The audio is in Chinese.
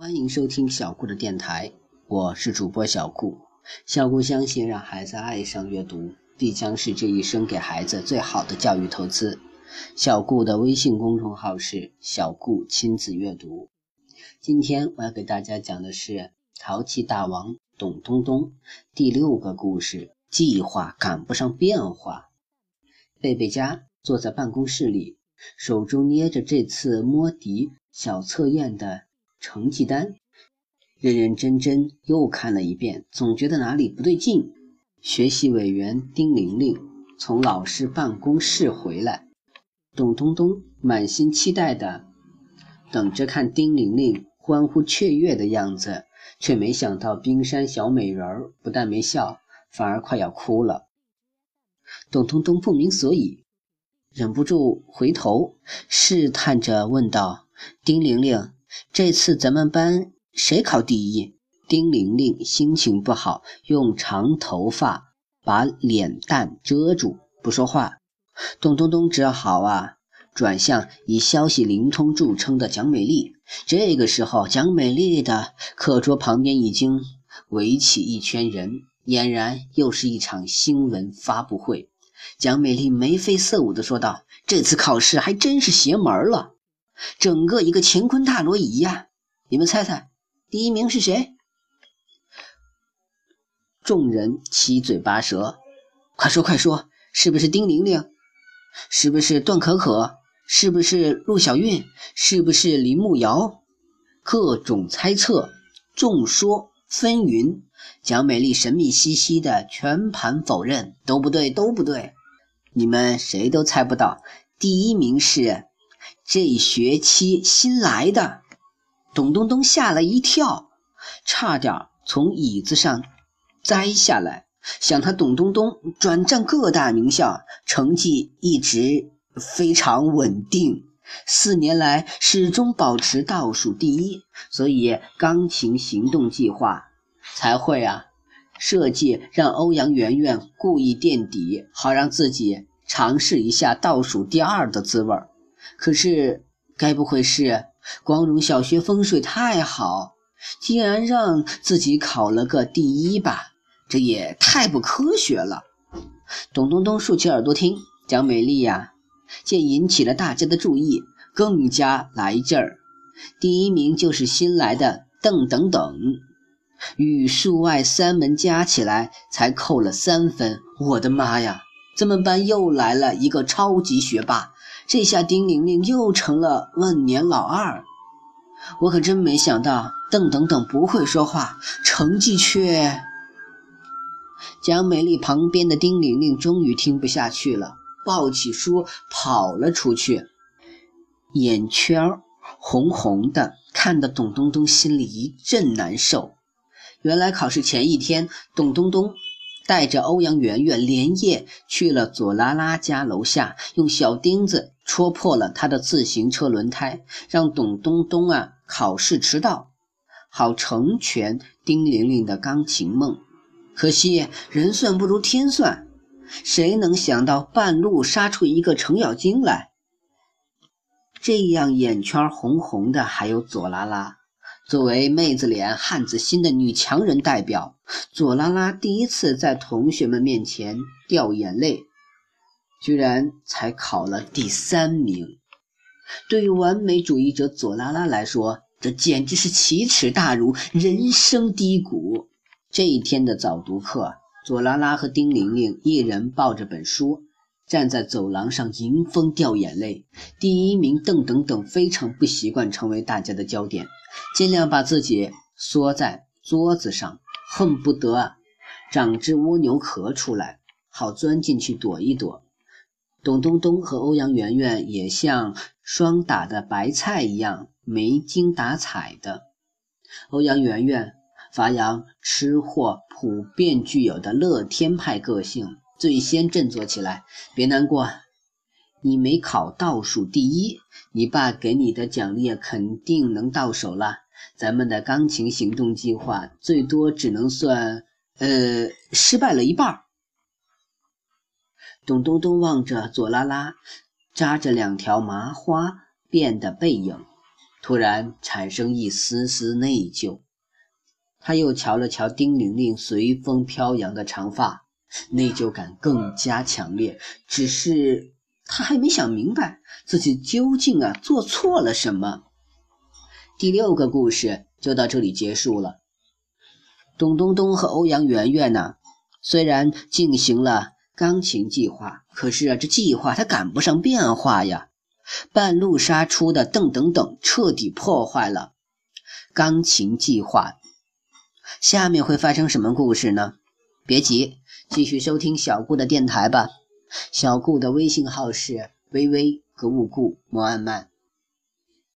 欢迎收听小顾的电台，我是主播小顾。小顾相信，让孩子爱上阅读，必将是这一生给孩子最好的教育投资。小顾的微信公众号是“小顾亲子阅读”。今天我要给大家讲的是《淘气大王董东东》第六个故事：计划赶不上变化。贝贝家坐在办公室里，手中捏着这次摸底小测验的。成绩单，认认真真又看了一遍，总觉得哪里不对劲。学习委员丁玲玲从老师办公室回来，董东东满心期待的等着看丁玲玲欢呼雀跃的样子，却没想到冰山小美人儿不但没笑，反而快要哭了。董东东不明所以，忍不住回头试探着问道：“丁玲玲。”这次咱们班谁考第一？丁玲玲心情不好，用长头发把脸蛋遮住，不说话。咚咚咚只好啊，转向以消息灵通著称的蒋美丽。这个时候，蒋美丽的课桌旁边已经围起一圈人，俨然又是一场新闻发布会。蒋美丽眉飞色舞地说道：“这次考试还真是邪门了。”整个一个乾坤大挪移呀！你们猜猜，第一名是谁？众人七嘴八舌，快说快说，是不是丁玲玲？是不是段可可？是不是陆小韵？是不是林慕瑶？各种猜测，众说纷纭。蒋美丽神秘兮兮的全盘否认，都不对，都不对，你们谁都猜不到，第一名是。这学期新来的董东东吓了一跳，差点从椅子上栽下来。想他董东东转战各大名校，成绩一直非常稳定，四年来始终保持倒数第一，所以钢琴行动计划才会啊设计让欧阳媛媛故意垫底，好让自己尝试一下倒数第二的滋味儿。可是，该不会是光荣小学风水太好，竟然让自己考了个第一吧？这也太不科学了！董东东竖起耳朵听，蒋美丽呀，见引起了大家的注意，更加来劲儿。第一名就是新来的邓等等，语数外三门加起来才扣了三分。我的妈呀！咱们班又来了一个超级学霸。这下丁玲玲又成了万年老二，我可真没想到邓等等不会说话，成绩却……蒋美丽旁边的丁玲玲终于听不下去了，抱起书跑了出去，眼圈红红的，看得董东东心里一阵难受。原来考试前一天，董东东。带着欧阳媛媛连夜去了左拉拉家楼下，用小钉子戳破了他的自行车轮胎，让董东东啊考试迟到，好成全丁玲玲的钢琴梦。可惜人算不如天算，谁能想到半路杀出一个程咬金来？这样眼圈红红的还有左拉拉。作为妹子脸、汉子心的女强人代表，左拉拉第一次在同学们面前掉眼泪，居然才考了第三名。对于完美主义者左拉拉来说，这简直是奇耻大辱、人生低谷。这一天的早读课，左拉拉和丁玲玲一人抱着本书。站在走廊上迎风掉眼泪。第一名邓等等非常不习惯成为大家的焦点，尽量把自己缩在桌子上，恨不得长只蜗牛壳出来，好钻进去躲一躲。董东东和欧阳媛媛也像霜打的白菜一样没精打采的。欧阳媛媛发扬吃货普遍具有的乐天派个性。最先振作起来，别难过，你没考倒数第一，你爸给你的奖励肯定能到手了。咱们的钢琴行动计划最多只能算，呃，失败了一半。董东东望着左拉拉扎着两条麻花辫的背影，突然产生一丝丝内疚。他又瞧了瞧丁玲玲随风飘扬的长发，内疚感更加强烈。只是他还没想明白自己究竟啊做错了什么。第六个故事就到这里结束了。董东东和欧阳媛媛呢，虽然进行了钢琴计划，可是啊，这计划它赶不上变化呀。半路杀出的邓等等彻底破坏了钢琴计划。下面会发生什么故事呢？别急，继续收听小顾的电台吧。小顾的微信号是微微格物顾摩安曼。